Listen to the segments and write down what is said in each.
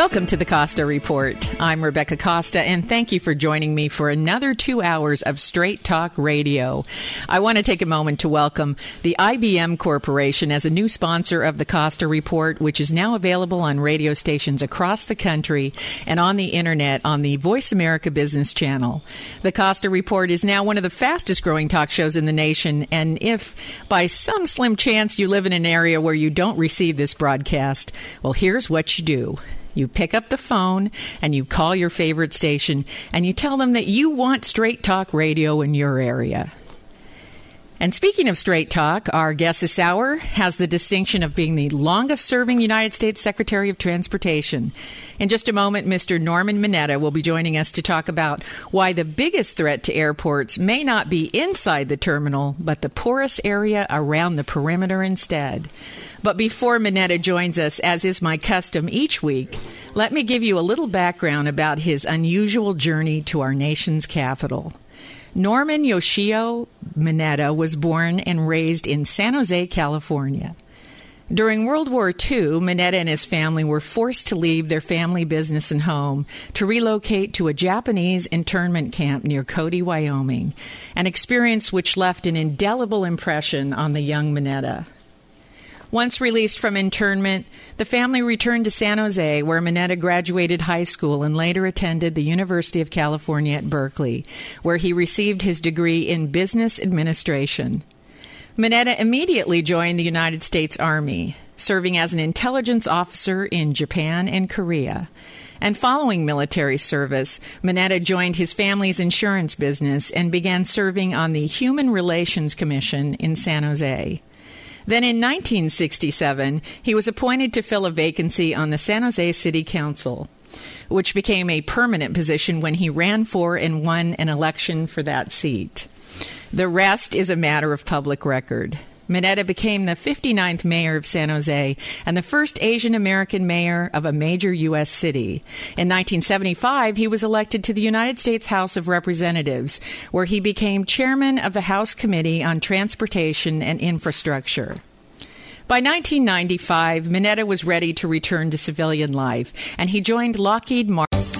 Welcome to the Costa Report. I'm Rebecca Costa, and thank you for joining me for another two hours of Straight Talk Radio. I want to take a moment to welcome the IBM Corporation as a new sponsor of the Costa Report, which is now available on radio stations across the country and on the internet on the Voice America Business Channel. The Costa Report is now one of the fastest growing talk shows in the nation, and if by some slim chance you live in an area where you don't receive this broadcast, well, here's what you do. You pick up the phone and you call your favorite station and you tell them that you want straight talk radio in your area. And speaking of straight talk, our guest this hour has the distinction of being the longest serving United States Secretary of Transportation. In just a moment, Mr. Norman Mineta will be joining us to talk about why the biggest threat to airports may not be inside the terminal, but the porous area around the perimeter instead. But before Mineta joins us, as is my custom each week, let me give you a little background about his unusual journey to our nation's capital. Norman Yoshio Mineta was born and raised in San Jose, California. During World War II, Mineta and his family were forced to leave their family business and home to relocate to a Japanese internment camp near Cody, Wyoming, an experience which left an indelible impression on the young Mineta. Once released from internment, the family returned to San Jose, where Mineta graduated high school and later attended the University of California at Berkeley, where he received his degree in business administration. Mineta immediately joined the United States Army, serving as an intelligence officer in Japan and Korea. And following military service, Mineta joined his family's insurance business and began serving on the Human Relations Commission in San Jose. Then in 1967, he was appointed to fill a vacancy on the San Jose City Council, which became a permanent position when he ran for and won an election for that seat. The rest is a matter of public record. Mineta became the 59th mayor of San Jose and the first Asian American mayor of a major U.S. city. In 1975, he was elected to the United States House of Representatives, where he became chairman of the House Committee on Transportation and Infrastructure. By 1995, Mineta was ready to return to civilian life, and he joined Lockheed Martin.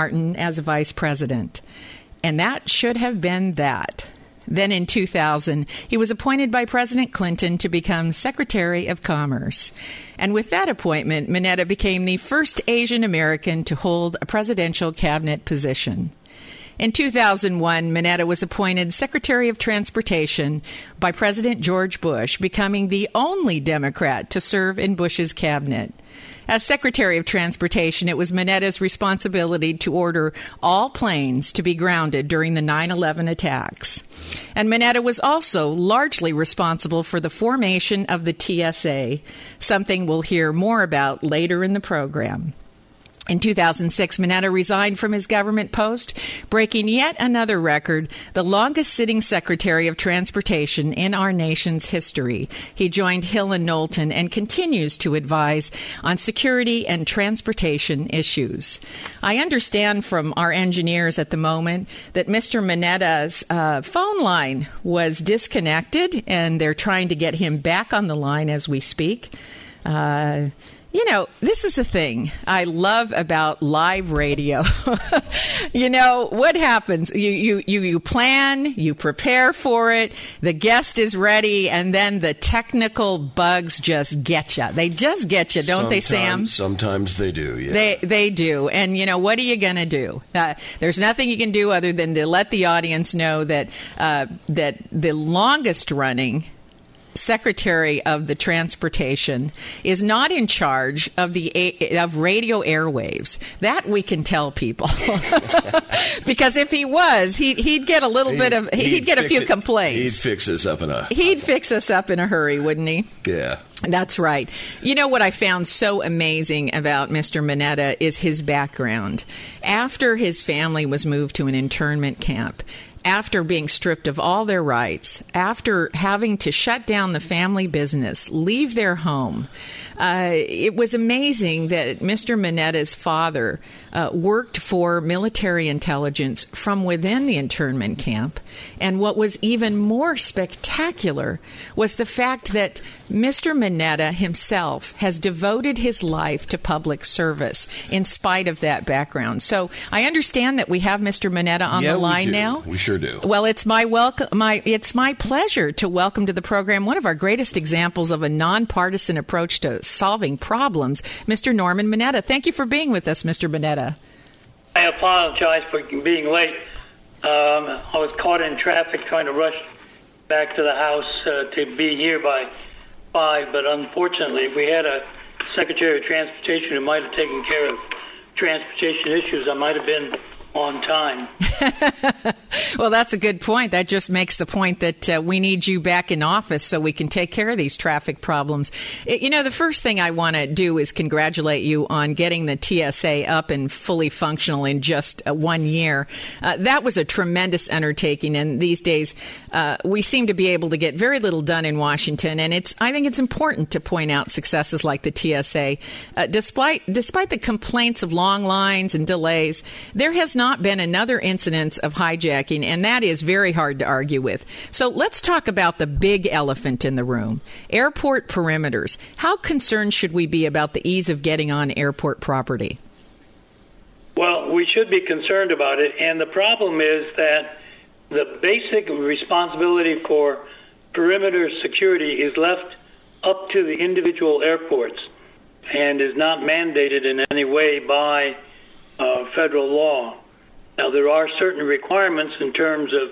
Martin as a vice president. And that should have been that. Then in 2000, he was appointed by President Clinton to become Secretary of Commerce. And with that appointment, Mineta became the first Asian American to hold a presidential cabinet position. In 2001, Mineta was appointed Secretary of Transportation by President George Bush, becoming the only Democrat to serve in Bush's cabinet. As Secretary of Transportation, it was Mineta's responsibility to order all planes to be grounded during the 9 11 attacks. And Mineta was also largely responsible for the formation of the TSA, something we'll hear more about later in the program. In 2006, Mineta resigned from his government post, breaking yet another record, the longest sitting Secretary of Transportation in our nation's history. He joined Hill and Knowlton and continues to advise on security and transportation issues. I understand from our engineers at the moment that Mr. Mineta's uh, phone line was disconnected, and they're trying to get him back on the line as we speak. Uh, you know, this is a thing I love about live radio. you know, what happens? You, you, you, you plan, you prepare for it, the guest is ready, and then the technical bugs just get you. They just get you, don't sometimes, they, Sam? Sometimes they do, yeah. They, they do. And, you know, what are you going to do? Uh, there's nothing you can do other than to let the audience know that, uh, that the longest running Secretary of the Transportation is not in charge of the of radio airwaves. That we can tell people, because if he was, he'd, he'd get a little He'd- bit of he'd, he'd get a few it- complaints. He'd fix us up in a. He'd fix us up in a hurry, wouldn't he? Yeah. That's right. You know what I found so amazing about Mr. Mineta is his background. After his family was moved to an internment camp, after being stripped of all their rights, after having to shut down the family business, leave their home, uh, it was amazing that Mr. Mineta's father uh, worked for military intelligence from within the internment camp. And what was even more spectacular was the fact that Mr. Mineta himself has devoted his life to public service in spite of that background. So I understand that we have Mr. Mineta on Yeah, the we line do. now. We sure do. Well, it's my welcome. My it's my pleasure to welcome to the program one of our greatest examples of a nonpartisan approach to solving problems, Mr. Norman Mineta. Thank you for being with us, Mr. Mineta. I apologize for being late. Um, I was caught in traffic trying to rush back to the house uh, to be here by five, but unfortunately, if we had a Secretary of Transportation who might have taken care of transportation issues, I might have been on time. Well, that's a good point. That just makes the point that uh, we need you back in office so we can take care of these traffic problems. It- you know, the first thing I want to do is congratulate you on getting the TSA up and fully functional in just uh, one year. Uh, that was a tremendous undertaking, and these days uh, we seem to be able to get very little done in Washington. And it's I think it's important to point out successes like the TSA, uh, despite despite the complaints of long lines and delays. There has not been another incidence of hijacking, and that is very hard to argue with. So let's talk about the big elephant in the room airport perimeters. How concerned should we be about the ease of getting on airport property? Well, we should be concerned about it, and the problem is that the basic responsibility for perimeter security is left up to the individual airports and is not mandated in any way by uh, federal law. Now, there are certain requirements in terms of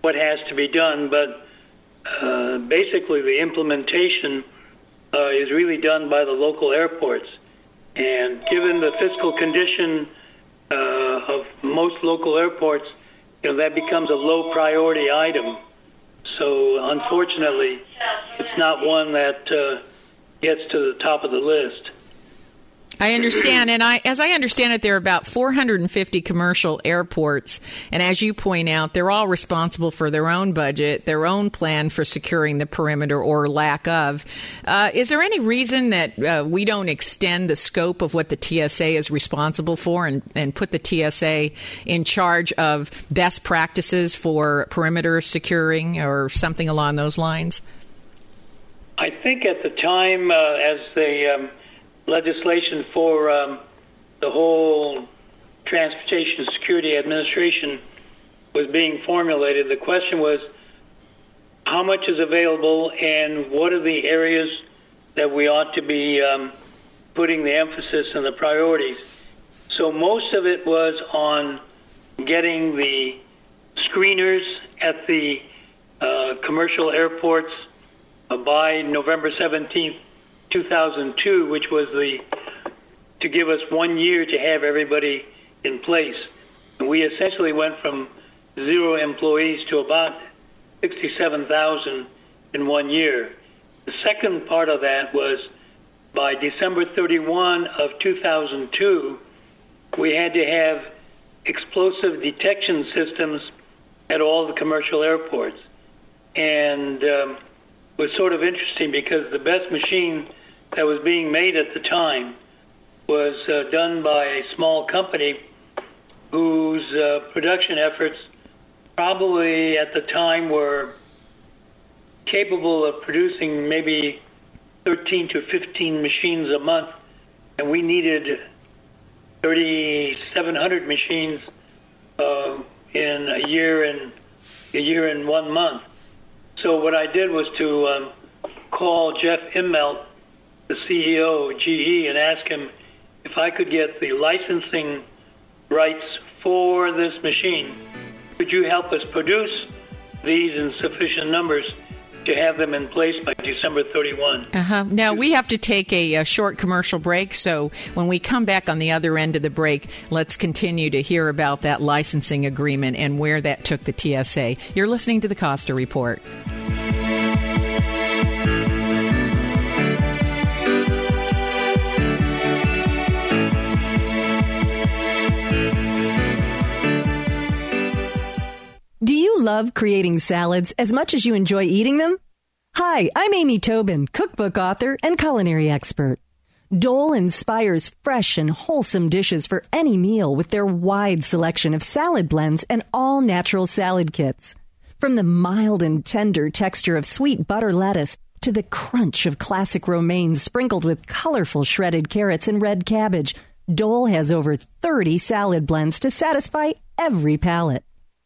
what has to be done, but uh, basically the implementation uh, is really done by the local airports. And given the fiscal condition uh, of most local airports, you know, that becomes a low priority item. So unfortunately, it's not one that uh, gets to the top of the list. I understand, and I, as I understand it, there are about 450 commercial airports, and as you point out, they're all responsible for their own budget, their own plan for securing the perimeter or lack of. Uh, is there any reason that uh, we don't extend the scope of what the TSA is responsible for, and, and put the TSA in charge of best practices for perimeter securing, or something along those lines? I think at the time, uh, as the um, legislation for um, the whole Transportation Security Administration was being formulated, the question was how much is available and what are the areas that we ought to be um, putting the emphasis and the priorities. So most of it was on getting the screeners at the uh, commercial airports uh, by November 17th, 2002, which was the to give us one year to have everybody in place. And we essentially went from zero employees to about 67,000 in one year. The second part of that was by December 31 of 2002, we had to have explosive detection systems at all the commercial airports. And um, was sort of interesting because the best machine that was being made at the time was uh, done by a small company whose uh, production efforts probably at the time were capable of producing maybe 13 to 15 machines a month, and we needed 3,700 machines uh, in a year and a year and one month. So what I did was to um, call Jeff Immelt, the CEO of GE, and ask him if I could get the licensing rights for this machine. Could you help us produce these in sufficient numbers to have them in place by December 31. Uh-huh. Now, we have to take a, a, short commercial break, so when we come back on the other end of the break, let's continue to hear about that licensing agreement and where that took the TSA. You're listening to the Costa Report. Love creating salads as much as you enjoy eating them? Hi, I'm Amy Tobin, cookbook author and culinary expert. Dole inspires fresh and wholesome dishes for any meal with their wide selection of salad blends and all natural salad kits. From the mild and tender texture of sweet butter lettuce to the crunch of classic romaine sprinkled with colorful shredded carrots and red cabbage, Dole has over 30 salad blends to satisfy every palate.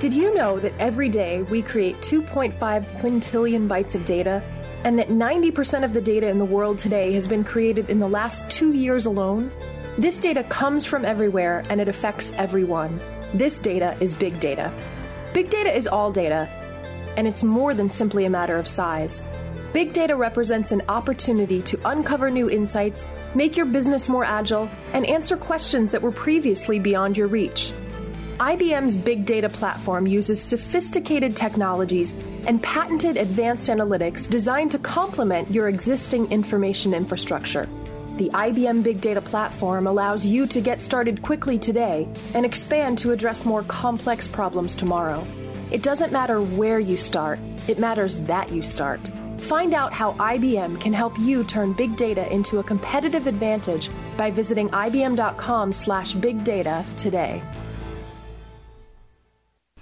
Did you know that every day we create 2.5 quintillion bytes of data, and that 90% of the data in the world today has been created in the last two years alone? This data comes from everywhere and it affects everyone. This data is big data. Big data is all data, and it's more than simply a matter of size. Big data represents an opportunity to uncover new insights, make your business more agile, and answer questions that were previously beyond your reach. IBM's big data platform uses sophisticated technologies and patented advanced analytics designed to complement your existing information infrastructure. The IBM Big Data Platform allows you to get started quickly today and expand to address more complex problems tomorrow. It doesn't matter where you start, it matters that you start. Find out how IBM can help you turn big data into a competitive advantage by visiting ibm.com/big data today.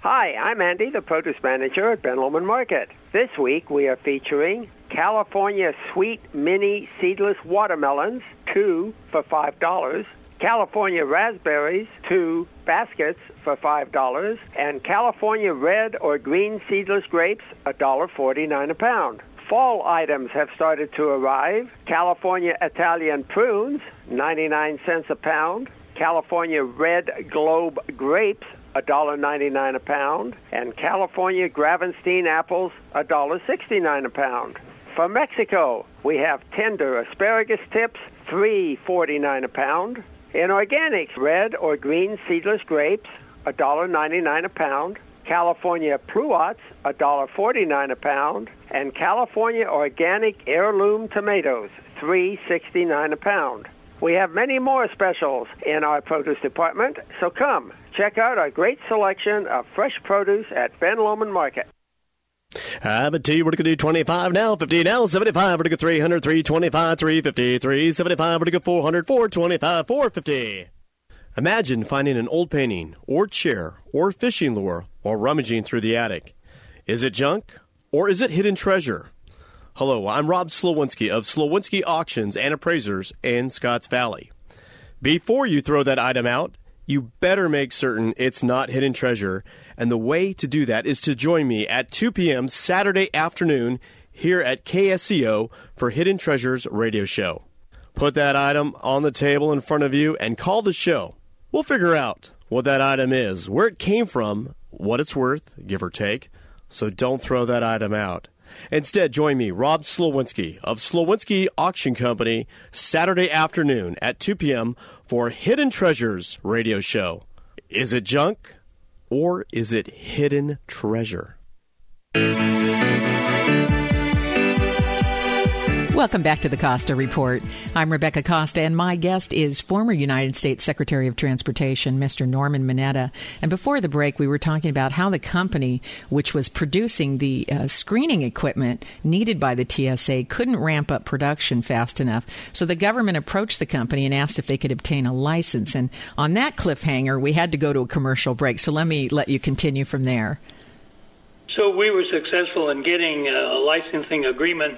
Hi, I'm Andy, the produce manager at Ben Lomond Market. This week we are featuring California Sweet Mini Seedless Watermelons, two for $5, California Raspberries, two baskets for $5, and California Red or Green Seedless Grapes, $1.49 a pound. Fall items have started to arrive. California Italian prunes, 99 cents a pound. California Red Globe grapes, $1.99 a pound, and California Gravenstein apples, $1.69 a pound. From Mexico, we have tender asparagus tips, $3.49 a pound. In organics, red or green seedless grapes, $1.99 a pound. California pluots, $1.49 a pound. And California organic heirloom tomatoes, $3.69 a pound. We have many more specials in our produce department, so come check out our great selection of fresh produce at Ben Lomond Market. Have you. We're going to do 25 now, 50 now, 75. We're going to go 300, 325, 350, 375. We're going to go 400, 425, 450. Imagine finding an old painting or chair or fishing lure while rummaging through the attic. Is it junk or is it hidden treasure? Hello, I'm Rob Slowinski of Slowinski Auctions and Appraisers in Scotts Valley. Before you throw that item out, you better make certain it's not hidden treasure. And the way to do that is to join me at 2 p.m. Saturday afternoon here at KSCO for Hidden Treasures Radio Show. Put that item on the table in front of you and call the show. We'll figure out what that item is, where it came from, what it's worth, give or take. So don't throw that item out. Instead, join me, Rob Slowinski of Slowinski Auction Company, Saturday afternoon at 2 p.m. for Hidden Treasures radio show. Is it junk or is it hidden treasure? Welcome back to the Costa Report. I'm Rebecca Costa, and my guest is former United States Secretary of Transportation, Mr. Norman Mineta. And before the break, we were talking about how the company, which was producing the uh, screening equipment needed by the TSA, couldn't ramp up production fast enough. So the government approached the company and asked if they could obtain a license. And on that cliffhanger, we had to go to a commercial break. So let me let you continue from there. So so we were successful in getting a licensing agreement,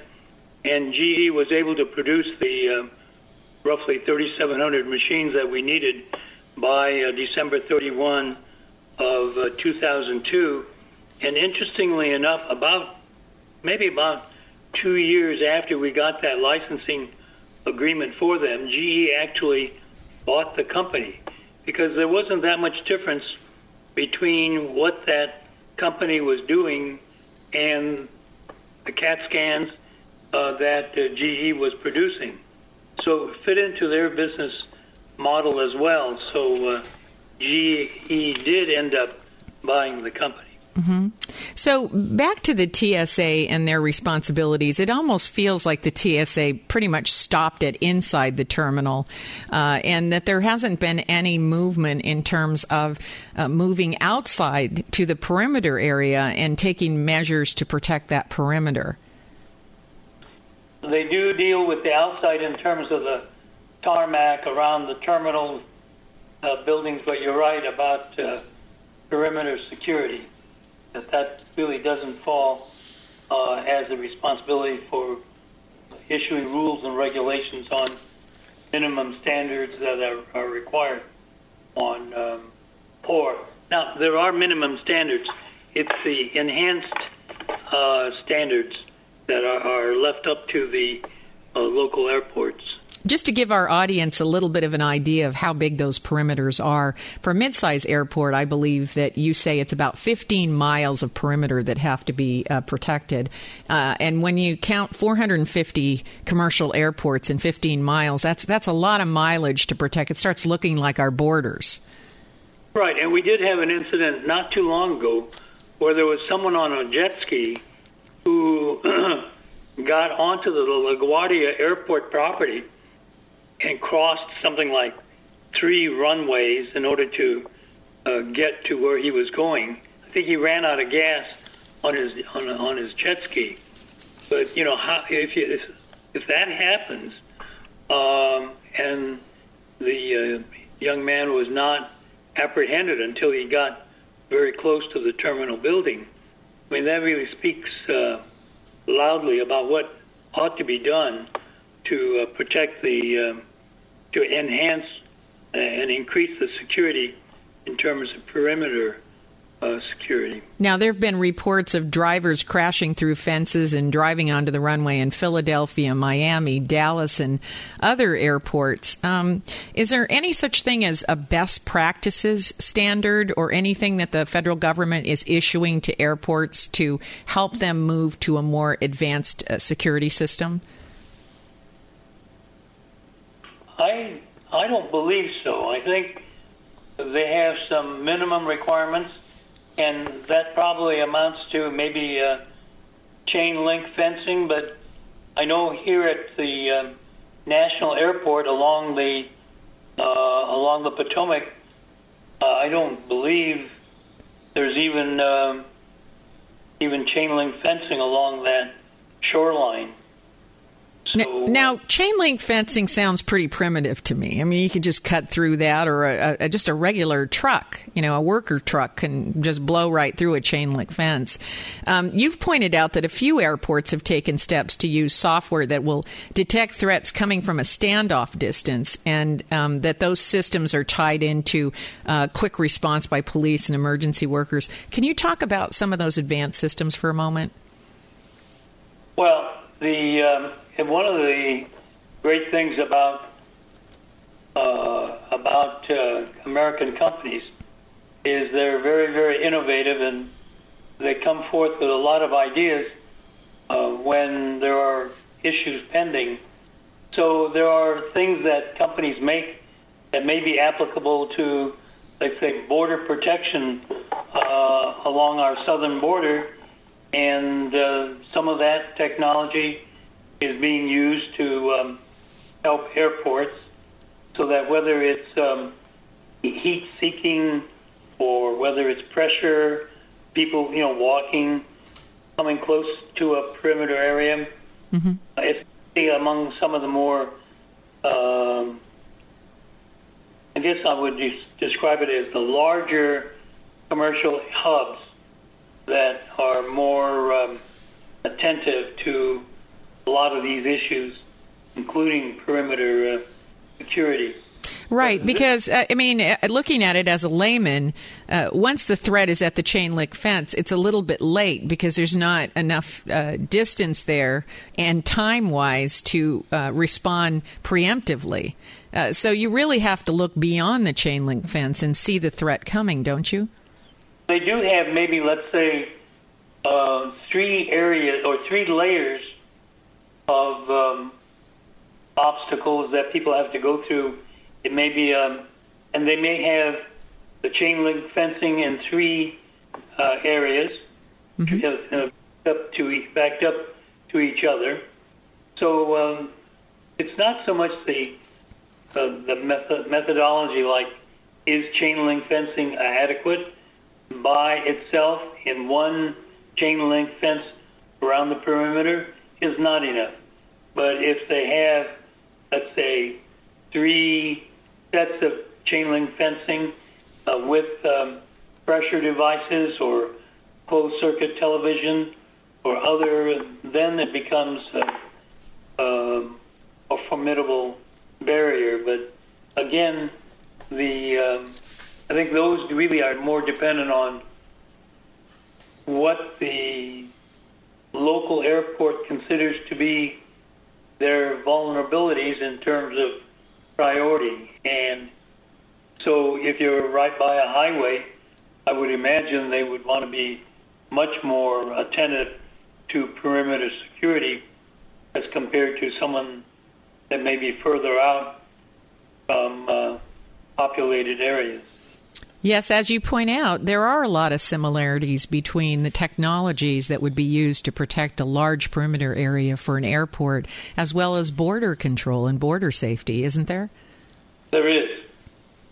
and GE was able to produce the uh, roughly 3,700 machines that we needed by uh, December 31 of uh, 2002. And interestingly enough, about maybe about two years after we got that licensing agreement for them, GE actually bought the company because there wasn't that much difference between what that company was doing and the CAT scans uh, that uh, GE was producing. So it fit into their business model as well. So uh, GE did end up buying the company. Mm-hmm. So back to the TSA and their responsibilities, it almost feels like the TSA pretty much stopped it inside the terminal, uh, and that there hasn't been any movement in terms of uh, moving outside to the perimeter area and taking measures to protect that perimeter. They do deal with the outside in terms of the tarmac around the terminal uh, buildings, but you're right about uh, perimeter security that that really doesn't fall uh, as a responsibility for issuing rules and regulations on minimum standards that are, are required on um, POR. Now, there are minimum standards. It's the enhanced uh, standards that are, are, left up to the uh, local airports just to give our audience a little bit of an idea of how big those perimeters are, for a midsize airport, I believe that you say it's about 15 miles of perimeter that have to be uh, protected. Uh, and when you count 450 commercial airports in 15 miles, that's that's a lot of mileage to protect. It starts looking like our borders. Right, and we did have an incident not too long ago where there was someone on a jet ski who got onto the LaGuardia airport property and crossed something like three runways in order to uh, get to where he was going. I think he ran out of gas on his on, on his jet ski. But you know, how, if you, if, if that happens, um, and the uh, young man was not apprehended until he got very close to the terminal building, I mean that really speaks uh, loudly about what ought to be done to uh, protect the um, to enhance and increase the security in terms of perimeter uh, security. Now, there have been reports of drivers crashing through fences and driving onto the runway in Philadelphia, Miami, Dallas, and other airports. Um, is there any such thing as a best practices standard or anything that the federal government is issuing to airports to help them move to a more advanced uh, security system? I I don't believe so. I think they have some minimum requirements, and that probably amounts to maybe uh, chain link fencing. But I know here at the uh, national airport along the uh, along the Potomac, uh, I don't believe there's even uh, even chain link fencing along that shoreline. So, now, chain link fencing sounds pretty primitive to me. I mean, you could just cut through that, or a, a, just a regular truck, you know, a worker truck can just blow right through a chain link fence. Um, you've pointed out that a few airports have taken steps to use software that will detect threats coming from a standoff distance, and um, that those systems are tied into uh, quick response by police and emergency workers. Can you talk about some of those advanced systems for a moment? Well, the um, and one of the great things about uh, about uh, American companies is they're very, very innovative and they come forth with a lot of ideas uh, when there are issues pending. So there are things that companies make that may be applicable to, let's say, border protection uh, along our southern border, and uh, some of that technology is being used to um, help airports so that whether it's um, heat seeking or whether it's pressure, people, you know, walking, coming close to a perimeter area, mm-hmm. it's among some of the more, um, I guess I would describe it as the larger commercial hubs that are more um, attentive to a lot of these issues, including perimeter uh, security. Right, because uh, I mean, uh, looking at it as a layman, uh, once the threat is at the chain link fence, it's a little bit late because there's not enough uh, distance there and time wise to uh, respond preemptively. Uh, so you really have to look beyond the chain link fence and see the threat coming, don't you? They do have maybe, let's say, three areas or three layers of um, obstacles that people have to go through it may be, um, and they may have the chain link fencing in three uh, areas, mm-hmm. uh, up to backed up to each other. So um, it's not so much the uh, the method, methodology like is chain link fencing adequate by itself in one chain link fence around the perimeter is not enough. But if they have, let's say, three sets of chain link fencing uh, with um, pressure devices or closed circuit television or other, then it becomes uh, uh, a formidable barrier. But again, the um, I think those really are more dependent on what the local airport considers to be their vulnerabilities in terms of priority. And so if you're right by a highway, I would imagine they would want to be much more attentive to perimeter security as compared to someone that may be further out from uh, populated areas. Yes, as you point out, there are a lot of similarities between the technologies that would be used to protect a large perimeter area for an airport, as well as border control and border safety, isn't there? There is,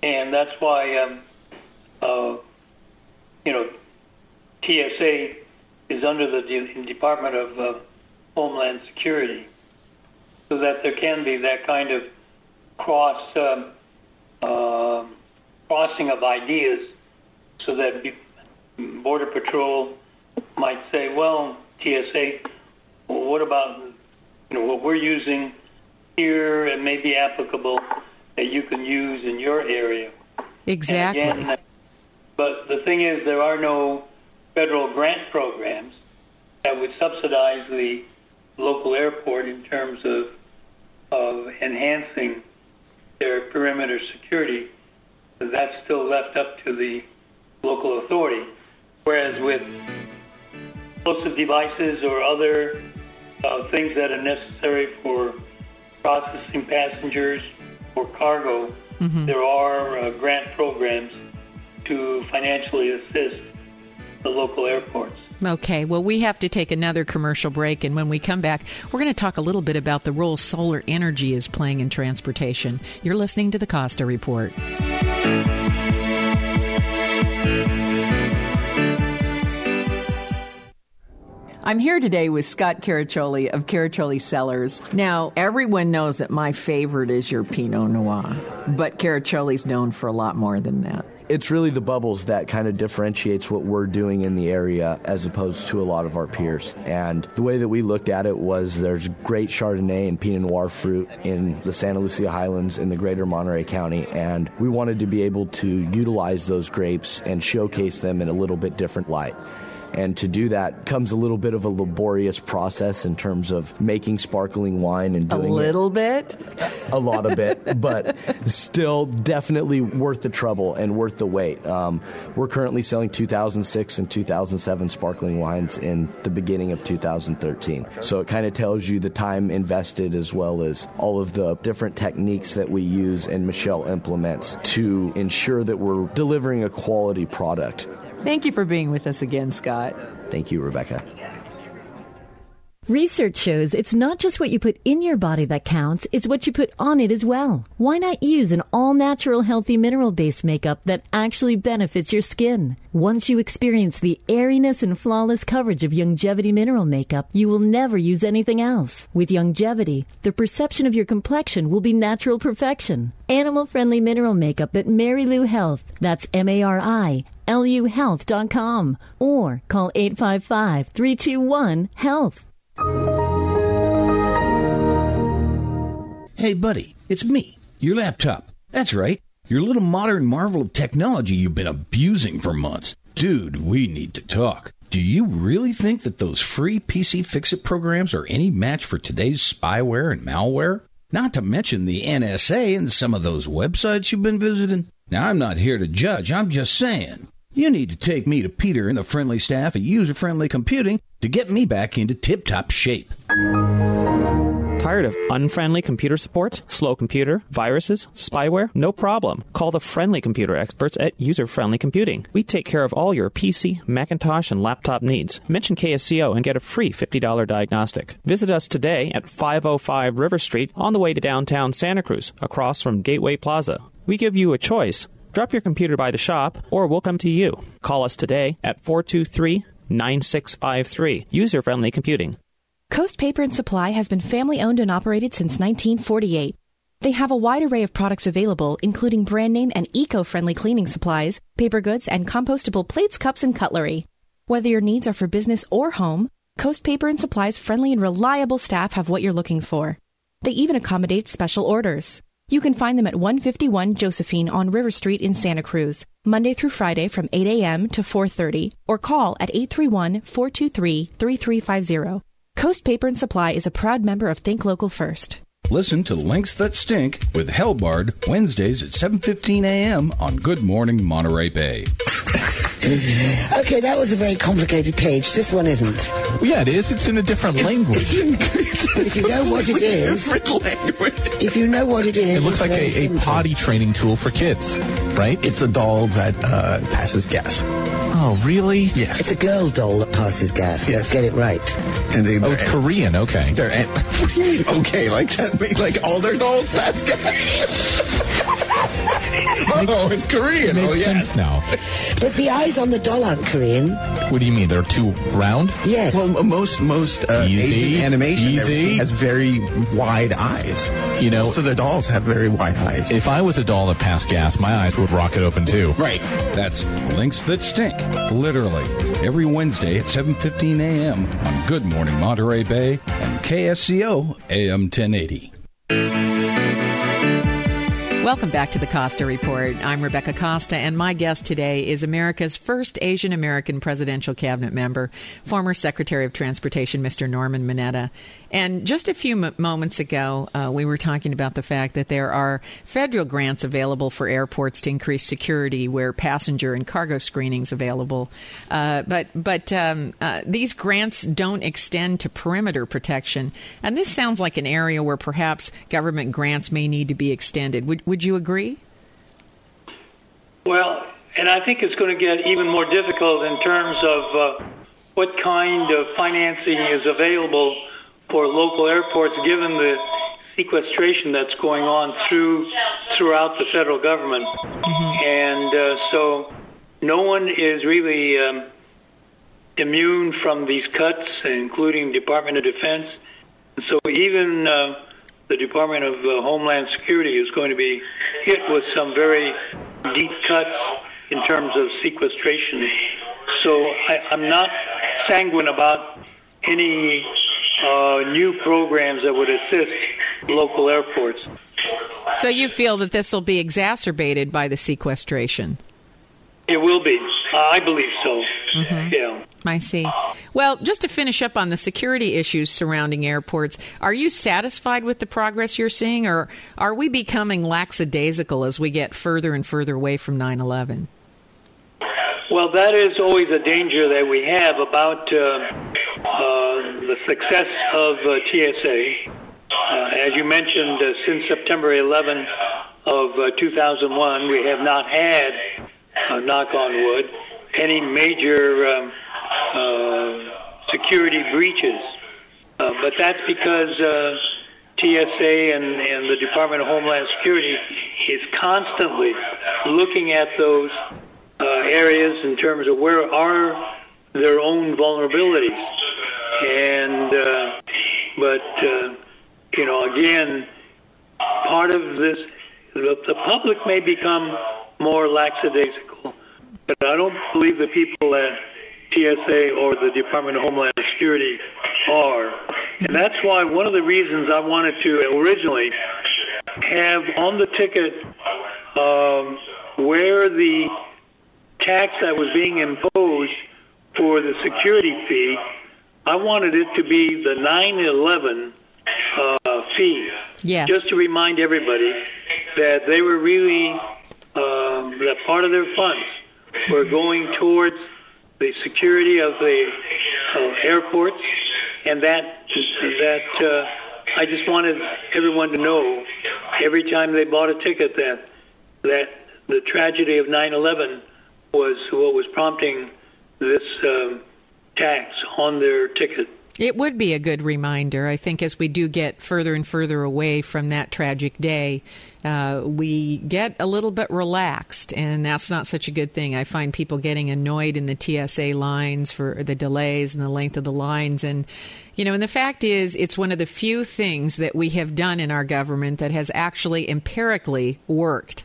and that's why, um, uh, you know, TSA is under the De- Department of uh, Homeland Security, so that there can be that kind of cross. Um, uh, crossing of ideas so that Border Patrol might say, well, TSA, well, what about you know what we're using here and may be applicable that you can use in your area. Exactly. Again, but the thing is, there are no federal grant programs that would subsidize the local airport in terms of of enhancing their perimeter security that's still left up to the local authority. Whereas with explosive devices or other uh, things that are necessary for processing passengers or cargo, mm-hmm. there are uh, grant programs to financially assist the local airports. Okay, well, we have to take another commercial break, and when we come back, we're going to talk a little bit about the role solar energy is playing in transportation. You're listening to the Costa Report. I'm here today with Scott Caraccioli of Caraccioli Cellars. Now, everyone knows that my favorite is your Pinot Noir, but Caraccioli's known for a lot more than that it's really the bubbles that kind of differentiates what we're doing in the area as opposed to a lot of our peers. And the way that we looked at it was there's great Chardonnay and Pinot Noir fruit in the Santa Lucia Highlands in the greater Monterey County, and we wanted to be able to utilize those grapes and showcase them in a little bit different light. And to do that comes a little bit of a laborious process in terms of making sparkling wine and doing a little bit, a lot of it, but still definitely worth the trouble and worth the wait. Um, we're currently selling 2006 and 2007 sparkling wines in the beginning of 2013. So it kind of tells you the time invested as well as all of the different techniques that we use and Michelle implements to ensure that we're delivering a quality product. Thank you for being with us again, Scott. Thank you, Rebecca. Research shows it's not just what you put in your body that counts, it's what you put on it as well. Why not use an all natural, healthy mineral based makeup that actually benefits your skin? Once you experience the airiness and flawless coverage of Youngevity mineral makeup, you will never use anything else. With Youngevity, the perception of your complexion will be natural perfection. Animal friendly mineral makeup at Mary Lou Health. That's M A R I luhealth.com or call 855 321 HEALTH. Hey, buddy, it's me, your laptop. That's right, your little modern marvel of technology you've been abusing for months. Dude, we need to talk. Do you really think that those free PC Fixit programs are any match for today's spyware and malware? Not to mention the NSA and some of those websites you've been visiting. Now, I'm not here to judge, I'm just saying. You need to take me to Peter and the friendly staff at User Friendly Computing to get me back into tip top shape. Tired of unfriendly computer support, slow computer, viruses, spyware? No problem. Call the friendly computer experts at User Friendly Computing. We take care of all your PC, Macintosh, and laptop needs. Mention KSCO and get a free $50 diagnostic. Visit us today at 505 River Street on the way to downtown Santa Cruz, across from Gateway Plaza. We give you a choice Drop your computer by the shop, or we'll come to you. Call us today at 423 9653. User friendly computing. Coast Paper and Supply has been family owned and operated since 1948. They have a wide array of products available, including brand name and eco friendly cleaning supplies, paper goods, and compostable plates, cups, and cutlery. Whether your needs are for business or home, Coast Paper and Supply's friendly and reliable staff have what you're looking for. They even accommodate special orders. You can find them at 151 Josephine on River Street in Santa Cruz, Monday through Friday from 8 a.m. to 4.30, or call at 831-423-3350. Coast Paper and Supply is a proud member of Think Local First. Listen to Links That Stink with Hellbard Wednesdays at 7:15 a.m. on Good Morning Monterey Bay. okay, that was a very complicated page. This one isn't. Well, yeah, it is. It's in a different language. but if you know what it is, if you know what it is, it looks like a, a, potty training tool for kids, right? It's a doll that uh, passes gas. Oh, really? Yes. It's a girl doll that passes gas. Yes. Let's get it right. And they, oh, it's Korean. Okay. They're what do you mean? Okay, like that. Like all their dolls pass gas. oh, it's Korean. It Makes oh, yes. sense now. But the eyes on the doll aren't Korean. What do you mean? They're too round? Yes. Well, most most uh, Asian animation Easy. has very wide eyes. You know, so the dolls have very wide eyes. If I was a doll that passed gas, my eyes would rocket open too. Right. That's links that stink. Literally every Wednesday at 7:15 a.m. on Good Morning Monterey Bay and KSCO AM 1080. Welcome back to the Costa Report. I'm Rebecca Costa, and my guest today is America's first Asian American presidential cabinet member, former Secretary of Transportation, Mr. Norman Mineta. And just a few m- moments ago, uh, we were talking about the fact that there are federal grants available for airports to increase security where passenger and cargo screenings available. Uh, but but um, uh, these grants don't extend to perimeter protection, and this sounds like an area where perhaps government grants may need to be extended. Would, would you agree? Well, and I think it's going to get even more difficult in terms of uh, what kind of financing is available for local airports, given the sequestration that's going on through throughout the federal government, mm-hmm. and uh, so no one is really um, immune from these cuts, including Department of Defense. And so even uh, the Department of uh, Homeland Security is going to be hit with some very deep cuts in terms of sequestration. So I, I'm not sanguine about any uh, new programs that would assist local airports. So you feel that this will be exacerbated by the sequestration? It will be. Uh, I believe so. Mm-hmm. Yeah. I see. Well, just to finish up on the security issues surrounding airports, are you satisfied with the progress you're seeing, or are we becoming lackadaisical as we get further and further away from 9 11? Well, that is always a danger that we have about uh, uh, the success of uh, TSA. Uh, as you mentioned, uh, since September 11 of uh, 2001, we have not had, a knock on wood, any major um, security breaches. Uh, but that's because uh, TSA and, and the Department of Homeland Security is constantly looking at those uh, areas in terms of where are their own vulnerabilities. And uh, but uh, you know, again, part of this, the, the public may become more lackadaisical, but I don't believe the people at TSA or the Department of Homeland Security are. And that's why one of the reasons I wanted to originally have on the ticket um, where the tax that was being imposed for the security fee, I wanted it to be the 911 uh, fee. Yes. Just to remind everybody that they were really, um, that part of their funds were going towards the security of the uh, airports, and that that uh, I just wanted everyone to know every time they bought a ticket that that the tragedy of 9/11 was what was prompting this um, tax on their ticket. It would be a good reminder. I think as we do get further and further away from that tragic day, uh, we get a little bit relaxed, and that's not such a good thing. I find people getting annoyed in the TSA lines for the delays and the length of the lines. And, you know, and the fact is, it's one of the few things that we have done in our government that has actually empirically worked.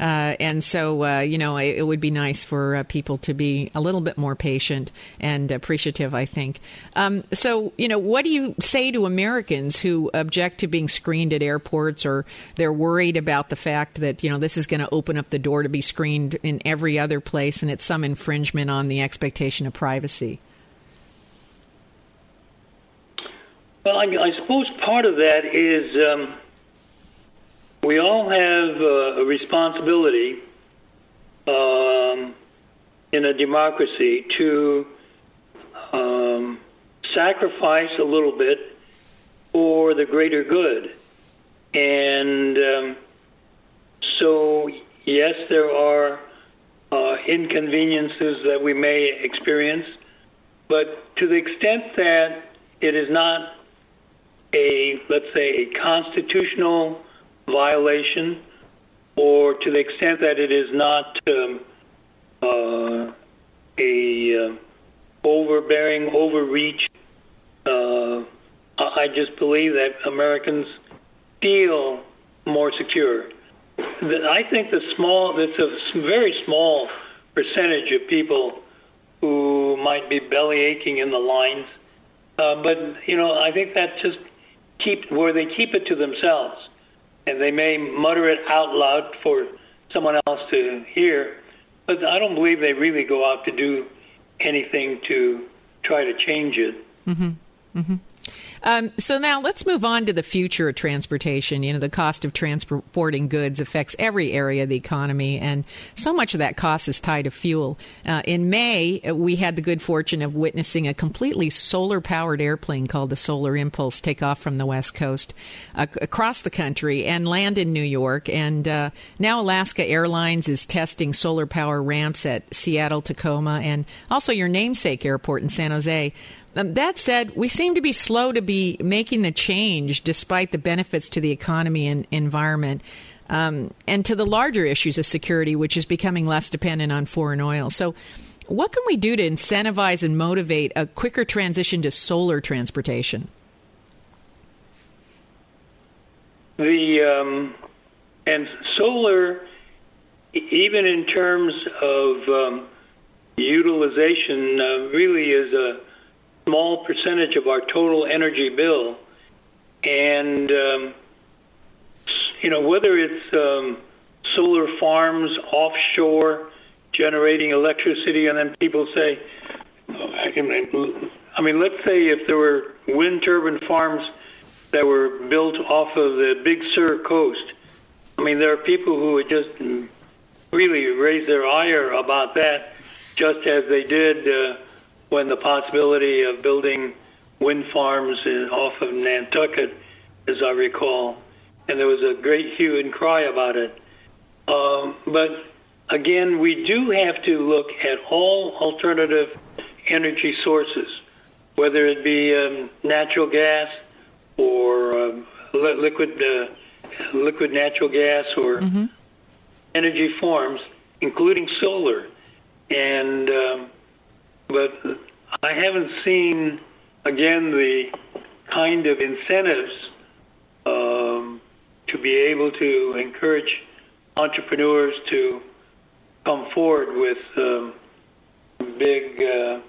Uh, and so, uh, you know, it, it, would be nice for uh, people to be a little bit more patient and appreciative, I think. Um, so, you know, what do you say to Americans who object to being screened at airports or they're worried about the fact that, you know, this is going to open up the door to be screened in every other place and it's some infringement on the expectation of privacy? Well, I, I suppose part of that is. Um we all have uh, a responsibility um, in a democracy to um, sacrifice a little bit for the greater good. And um, so, yes, there are uh, inconveniences that we may experience, but to the extent that it is not a, let's say, a constitutional violation, or to the extent that it is not um, uh, a uh, overbearing overreach, uh, I just believe that Americans feel more secure. I think the small, it's a very small percentage of people who might be belly aching in the lines. Uh, but you know, I think that just keep where they keep it to themselves and they may mutter it out loud for someone else to hear, but I don't believe they really go out to do anything to try to change it. Mm-hmm. Mm-hmm. Um, so now let's move on to the future of transportation. You know, the cost of transporting goods affects every area of the economy, and so much of that cost is tied to fuel. Uh, in May, uh, we had the good fortune of witnessing a completely solar powered airplane called the Solar Impulse take off from the West Coast uh, across the country and land in New York. And uh, now Alaska Airlines is testing solar power ramps at Seattle, Tacoma, and also your namesake airport in San Jose. Um, that said, we seem to be slow to be making the change despite the benefits to the economy and environment. Um, and to the larger issues of security, which is becoming less dependent on foreign oil. So, what can we do to incentivize and motivate a quicker transition to solar transportation? The um, and solar, even in terms of um, utilization, uh, really is a small percentage of our total energy bill. And, um, you know, whether it's um, solar farms offshore generating electricity, and then people say, I mean, let's say if there were wind turbine farms that were built off of the Big Sur coast, I mean, there are people who would just really raise their ire about that, just as they did. Uh, when the possibility of building wind farms in, off of Nantucket, as I recall, and there was a great hue and cry about it. Um, but again, we do have to look at all alternative energy sources. whether it be um, natural gas or um, li- liquid uh, liquid natural gas or energy forms, including solar. And um, but I haven't seen again the kind of incentives um, to be able to encourage entrepreneurs to come forward with um, big uh,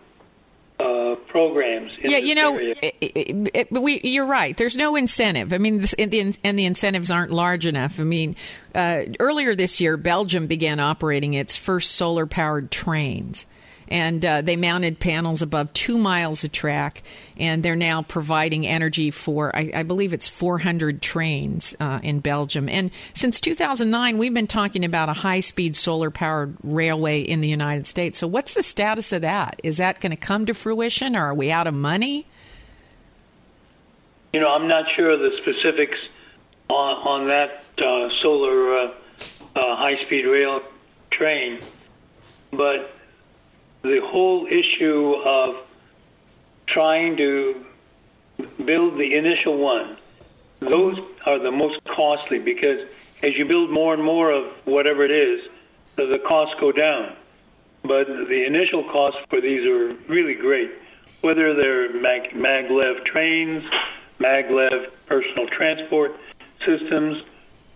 uh, programs. in yeah, you know, it, it, it, we, you're right. There's no incentive. I mean, this, and, the, and the incentives aren't large enough. I mean, uh, earlier this year, Belgium began operating its first solar powered trains. And uh, they mounted panels above two miles of track, and they're now providing energy for, I, I believe it's 400 trains uh, in Belgium. And since 2009, we've been talking about a high speed solar powered railway in the United States. So, what's the status of that? Is that going to come to fruition, or are we out of money? You know, I'm not sure of the specifics on, on that uh, solar uh, uh, high-speed rail train, but the whole issue of trying to build the initial one, those are the most costly because as you build more and more of whatever it is, the, costs go down. But the initial costs for these are really great, whether they're mag, maglev trains, maglev personal transport systems.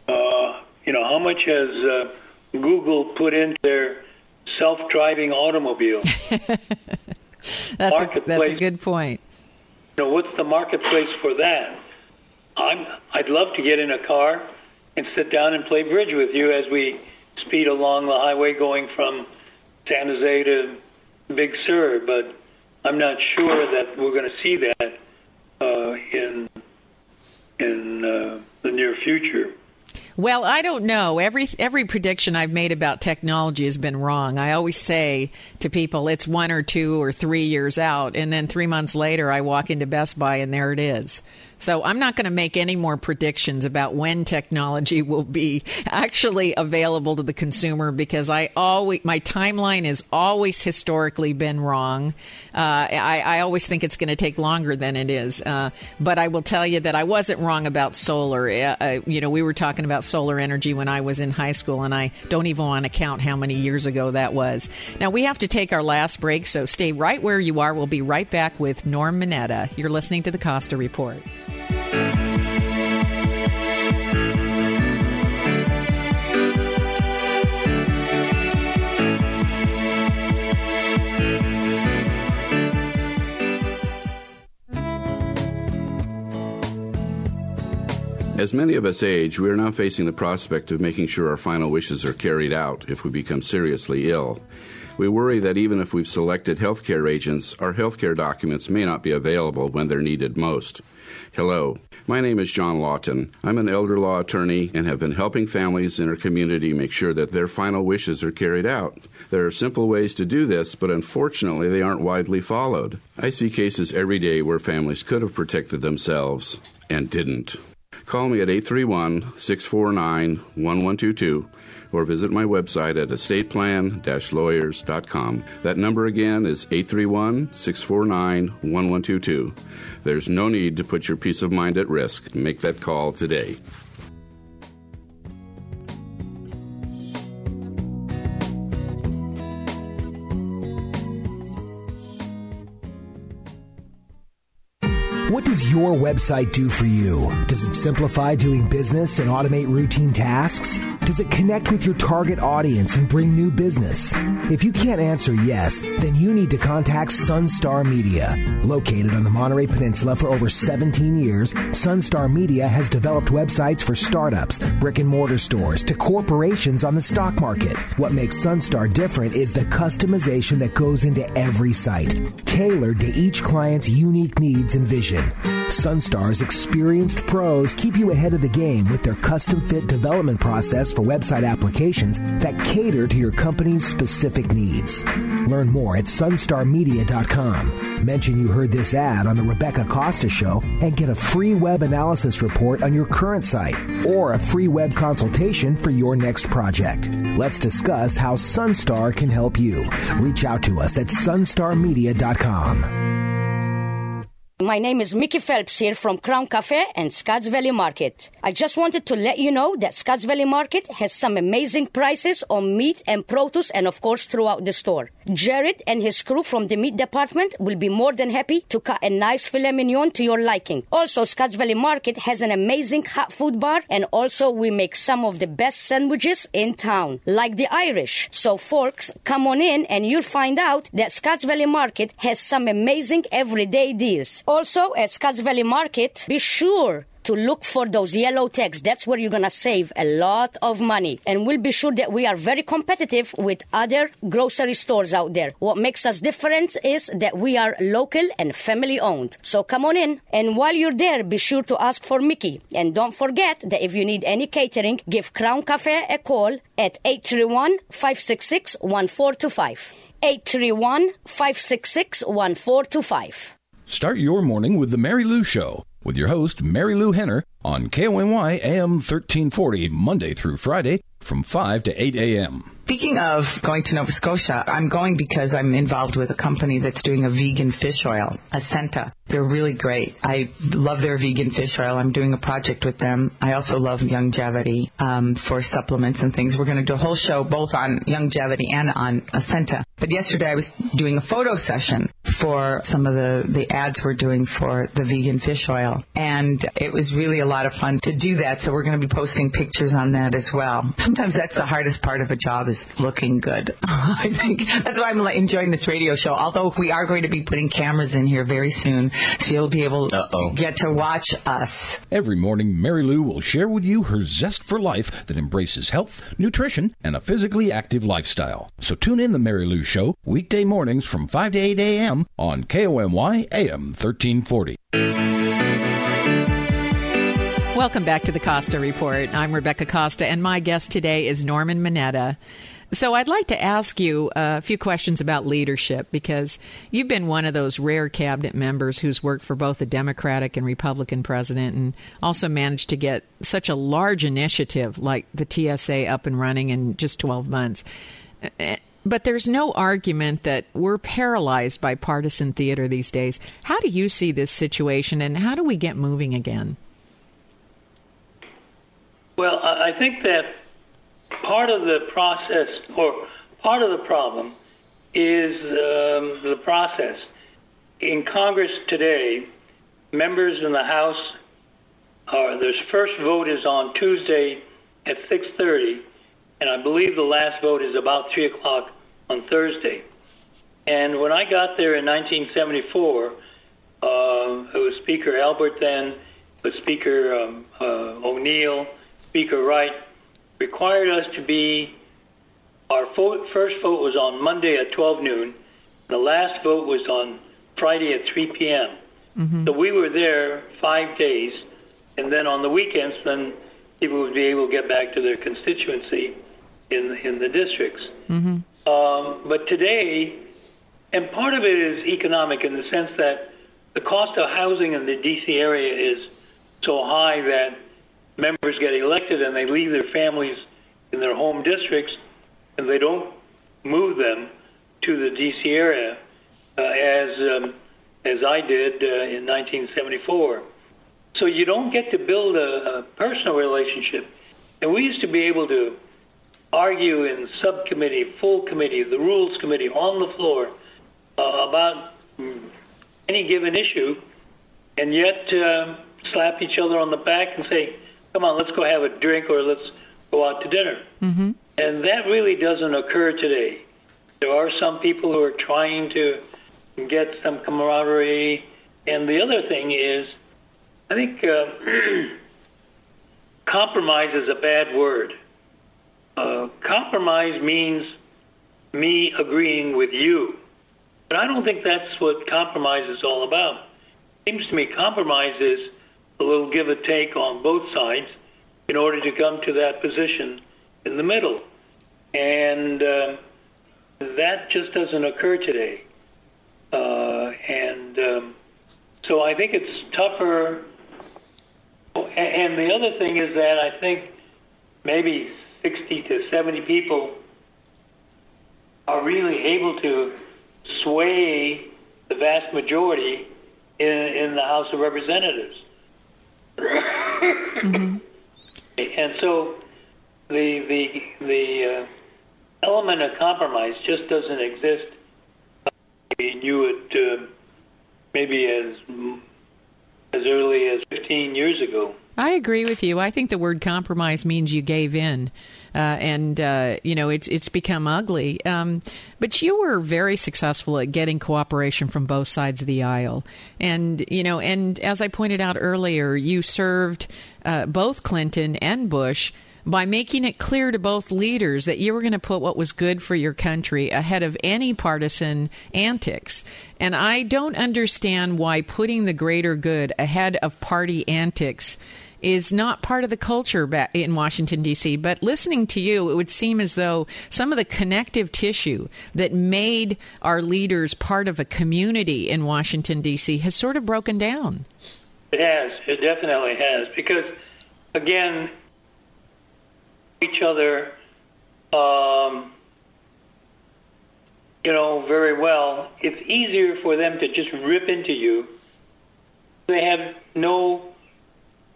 Uh, you know, how much has uh, Google put into their self-driving automobile? That's a, that's a good point. you know, what's the marketplace for that? I'm, I'd love to get in a car and sit down and play bridge with you as we speed along the highway going from San Jose to Big Sur, but I'm not sure that we're going to see that uh, in in uh, the near future. Well, I don't know. Every every prediction I've made about technology has been wrong. I always say to people it's 1 or 2 or 3 years out and then 3 months later I walk into Best Buy and there it is. So I'm not going to make any more predictions about when technology will be actually available to the consumer because I always my timeline has always historically been wrong. Uh, I, I always think it's going to take longer than it is. Uh, but I will tell you that I wasn't wrong about solar. Uh, uh, you know, we were talking about solar energy when I was in high school, and I don't even want to count how many years ago that was. Now we have to take our last break, so stay right where you are. We'll be right back with Norm Mineta. You're listening to the Costa Report. As many of us age, we are now facing the prospect of making sure our final wishes are carried out if we become seriously ill. We worry that even if we've selected healthcare agents, our healthcare documents may not be available when they're needed most. Hello, my name is John Lawton. I'm an elder law attorney and have been helping families in our community make sure that their final wishes are carried out. There are simple ways to do this, but unfortunately they aren't widely followed. I see cases every day where families could have protected themselves and didn't. Call me at 831 649 1122 or visit my website at estateplan lawyers.com. That number again is 831 649 1122. There's no need to put your peace of mind at risk. Make that call today. Your website do for you? Does it simplify doing business and automate routine tasks? Does it connect with your target audience and bring new business? If you can't answer yes, then you need to contact Sunstar Media. Located on the Monterey Peninsula for over 17 years, Sunstar Media has developed websites for startups, brick and mortar stores, to corporations on the stock market. What makes Sunstar different is the customization that goes into every site, tailored to each client's unique needs and vision. Sunstar's experienced pros keep you ahead of the game with their custom fit development process for website applications that cater to your company's specific needs. Learn more at sunstarmedia.com. Mention you heard this ad on the Rebecca Costa Show and get a free web analysis report on your current site or a free web consultation for your next project. Let's discuss how Sunstar can help you. Reach out to us at sunstarmedia.com. My name is Mickey Phelps here from Crown Cafe and Scotts Valley Market. I just wanted to let you know that Scotts Valley Market has some amazing prices on meat and produce and of course throughout the store. Jared and his crew from the meat department will be more than happy to cut a nice filet mignon to your liking. Also, Scotts Valley Market has an amazing hot food bar and also we make some of the best sandwiches in town, like the Irish. So folks, come on in and you'll find out that Scotts Valley Market has some amazing everyday deals. Also, at Scotts Valley Market, be sure to look for those yellow tags. That's where you're going to save a lot of money. And we'll be sure that we are very competitive with other grocery stores out there. What makes us different is that we are local and family owned. So come on in. And while you're there, be sure to ask for Mickey. And don't forget that if you need any catering, give Crown Cafe a call at 831 566 1425. 831 566 1425. Start your morning with the Marilu Show with your host, Marilu Henner, on KOMY AM 1340, Monday through Friday from 5 to 8 a.m. Speaking of going to Nova Scotia, I'm going because I'm involved with a company that's doing a vegan fish oil, Ascenta. They're really great. I love their vegan fish oil. I'm doing a project with them. I also love Youngevity um, for supplements and things. We're going to do a whole show both on Youngevity and on Ascenta. But yesterday I was doing a photo session for some of the, the ads we're doing for the vegan fish oil. And it was really a lot of fun to do that. So we're going to be posting pictures on that as well. Sometimes that's the hardest part of a job is looking good. I think that's why I'm enjoying this radio show. Although we are going to be putting cameras in here very soon, so you'll be able Uh-oh. to get to watch us. Every morning, Marilu will share with you her zest for life that embraces health, nutrition, and a physically active lifestyle. So tune in the Marilu Show weekday mornings from 5 to 8 a.m. on KOMY AM 1340. Welcome back to the Costa Report. I'm Rebecca Costa, and my guest today is Norman Mineta. So, I'd like to ask you a few questions about leadership because you've been one of those rare cabinet members who's worked for both a Democratic and Republican president and also managed to get such a large initiative like the TSA up and running in just 12 months. But there's no argument that we're paralyzed by partisan theater these days. How do you see this situation and how do we get moving again? Well, I think that part of the process, or part of the problem, is um, the process. In Congress today, members in the House, are, their first vote is on Tuesday at 6:30, and I believe the last vote is about 3 o'clock on Thursday. And when I got there in 1974, uh, it was Speaker Albert then, it was Speaker um, uh, O'Neill, Speaker Wright, required us to be, our vote, first vote was on Monday at 12 noon, the last vote was on Friday at 3 p.m. So we were there five days, and then on the weekends, then people would be able to get back to their constituency in in the districts. Mm-hmm. Um, but today, and part of it is economic in the sense that the cost of housing in the D.C. area is so high that members get elected and they leave their families in their home districts and they don't move them to the D.C. area uh, as um, as I did uh, in 1974. So you don't get to build a, a personal relationship. And we used to be able to argue in subcommittee, full committee, the rules committee, on the floor uh, about mm, any given issue, and yet uh, slap each other on the back and say, "Come on, let's go have a drink or let's go out to dinner." Mm-hmm. And that really doesn't occur today. There are some people who are trying to get some camaraderie, and the other thing is, I think uh, compromise is a bad word. Uh, compromise means me agreeing with you. But I don't think that's what compromise is all about. It seems to me compromise is a little give and take on both sides in order to come to that position in the middle. And uh, that just doesn't occur today. Uh, and um, so I think it's tougher. And the other thing is that I think maybe 60 to 70 people are really able to sway the vast majority in, in the House of Representatives. Mm-hmm. And so the the the uh, element of compromise just doesn't exist. We knew it uh, maybe as as early as 15 years ago. I agree with you. I think the word compromise means you gave in, uh, and uh, you know it's it's become ugly. Um, but you were very successful at getting cooperation from both sides of the aisle, and you know, and as I pointed out earlier, you served uh, both Clinton and Bush by making it clear to both leaders that you were going to put what was good for your country ahead of any partisan antics. And I don't understand why putting the greater good ahead of party antics is not part of the culture in Washington, D.C. But listening to you, it would seem as though some of the connective tissue that made our leaders part of a community in Washington, D.C. has sort of broken down. It has. It definitely has. Because, again, each other, um, you know, very well, it's easier for them to just rip into you. They have no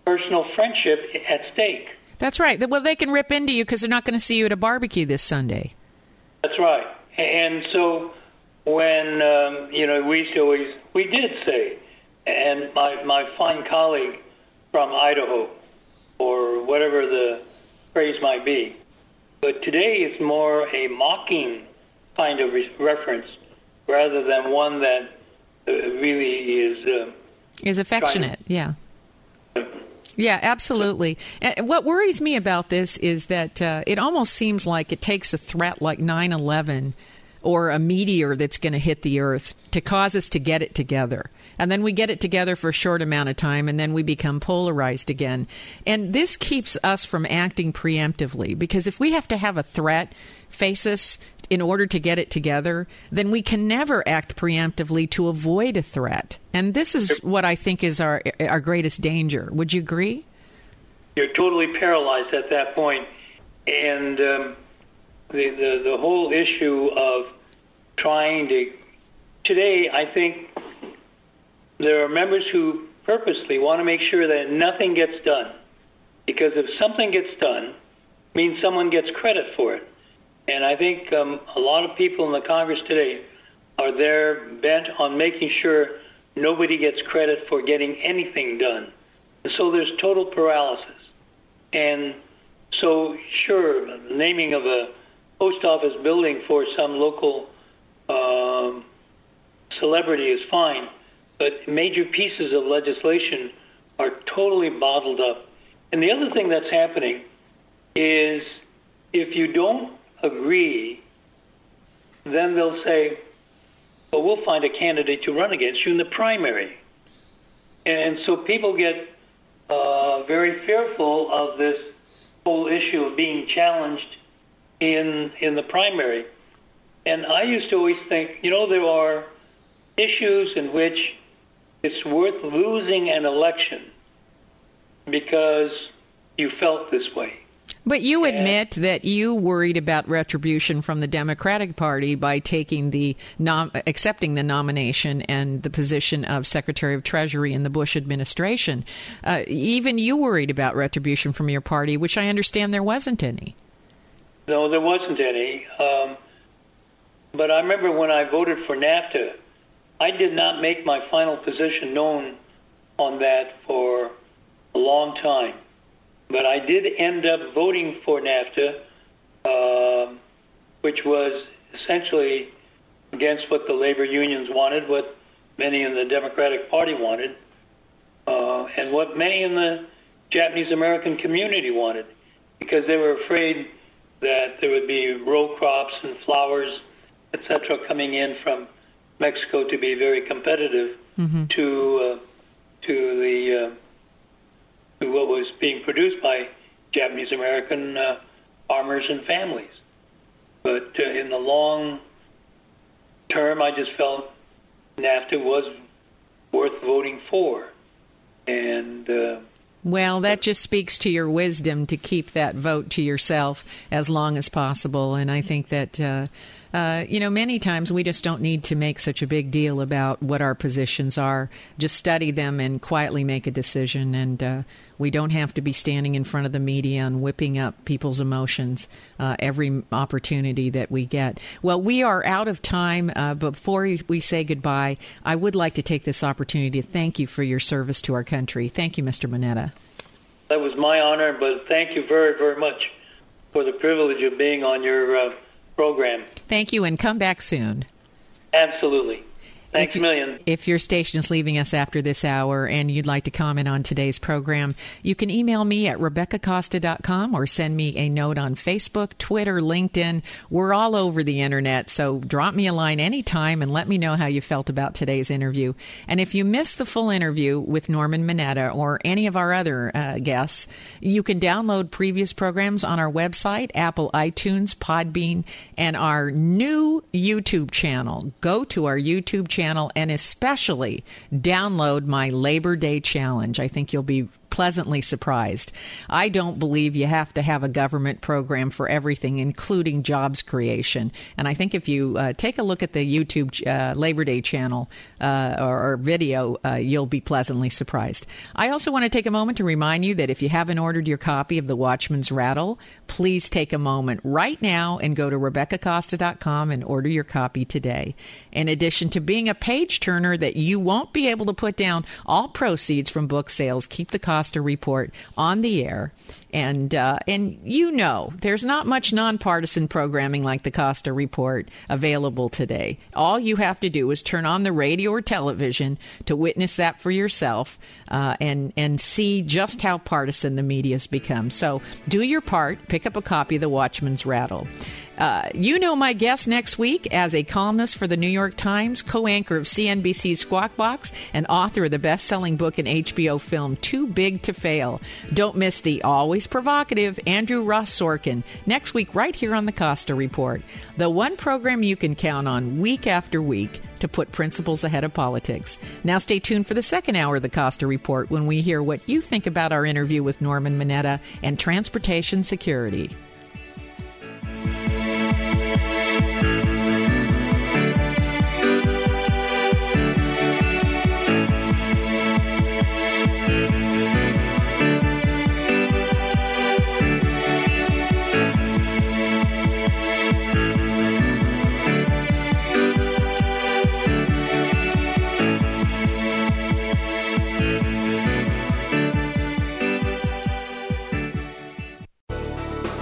personal friendship at stake. That's right. Well, they can rip into you because they're not going to see you at a barbecue this Sunday. That's right. And so when, um, you know, we used to always, we did say, and my, my fine colleague from Idaho, or whatever the phrase might be. But today it's more a mocking kind of re- reference rather than one that uh, really is uh, is affectionate. Yeah. Yeah, absolutely. And what worries me about this is that uh, it almost seems like it takes a threat like 9 11 or a meteor that's going to hit the earth to cause us to get it together. And then we get it together for a short amount of time and then we become polarized again. And this keeps us from acting preemptively because if we have to have a threat face us in order to get it together, then we can never act preemptively to avoid a threat. And this is what I think is our our greatest danger. Would you agree? You're totally paralyzed at that point, and um, the, the the whole issue of trying to today, I think there are members who purposely want to make sure that nothing gets done, because if something gets done, means someone gets credit for it. And I think um, a lot of people in the Congress today are there bent on making sure nobody gets credit for getting anything done. And so there's total paralysis. And so, sure, naming of a post office building for some local um, celebrity is fine, but major pieces of legislation are totally bottled up. And the other thing that's happening is if you don't agree, then they'll say, well, we'll find a candidate to run against you in the primary. And so people get uh, very fearful of this whole issue of being challenged in in the primary. And I used to always think, you know, there are issues in which it's worth losing an election because you felt this way. But you admit that you worried about retribution from the Democratic Party by taking the nom- accepting the nomination and the position of Secretary of Treasury in the Bush administration. Uh, even you worried about retribution from your party, which I understand there wasn't any. No, there wasn't any. Um, but I remember when I voted for NAFTA, I did not make my final position known on that for a long time. But I did end up voting for NAFTA, uh, which was essentially against what the labor unions wanted, what many in the Democratic Party wanted, uh, and what many in the Japanese American community wanted, because they were afraid that there would be row crops and flowers, etc., coming in from Mexico to be very competitive mm-hmm. to uh, to the uh, to what was being produced by Japanese American uh, farmers and families. But uh, in the long term, I just felt NAFTA was worth voting for, and. Uh, well, that just speaks to your wisdom to keep that vote to yourself as long as possible. And I think that uh, uh, you know, many times we just don't need to make such a big deal about what our positions are. Just study them and quietly make a decision. And uh, we don't have to be standing in front of the media and whipping up people's emotions uh, every opportunity that we get. Well, we are out of time. Uh, before we say goodbye, I would like to take this opportunity to thank you for your service to our country. Thank you, Mr. Mineta. That was my honor, but thank you very, very much for the privilege of being on your uh, program. Thank you, and come back soon. Absolutely. Thanks if, a million. If your station is leaving us after this hour and you'd like to comment on today's program, you can email me at RebeccaCosta.com or send me a note on Facebook, Twitter, LinkedIn. We're all over the internet, so drop me a line anytime and let me know how you felt about today's interview. And if you missed the full interview with Norman Mineta or any of our other uh, guests, you can download previous programs on our website, Apple iTunes, Podbean, and our new YouTube channel. Go to our YouTube channel channel and especially download my Labor Day challenge. I think you'll be pleasantly surprised. I don't believe you have to have a government program for everything, including jobs creation. And I think if you uh, take a look at the YouTube uh, Labor Day channel uh, or, or, video, uh, you'll be pleasantly surprised. I also want to take a moment to remind you that if you haven't ordered your copy of The Watchman's Rattle, please take a moment right now and go to RebeccaCosta.com and order your copy today. In addition to being a page turner that you won't be able to put down, all proceeds from book sales keep the cost Costa Report on the air. And uh, and you know, there's not much nonpartisan programming like the Costa Report available today. All you have to do is turn on the radio or television to witness that for yourself, uh, and and see just how partisan the media's become. So do your part. Pick up a copy of The Watchman's Rattle. Uh, you know my guest next week as a columnist for the New York Times, co anchor of CNBC's Squawk Box, and author of the best selling book and HBO film Too Big to Fail. Don't miss the always provocative Andrew Ross Sorkin next week, right here on the Costa Report. The one program you can count on week after week to put principles ahead of politics. Now, stay tuned for the second hour of the Costa Report when we hear what you think about our interview with Norman Mineta and transportation security.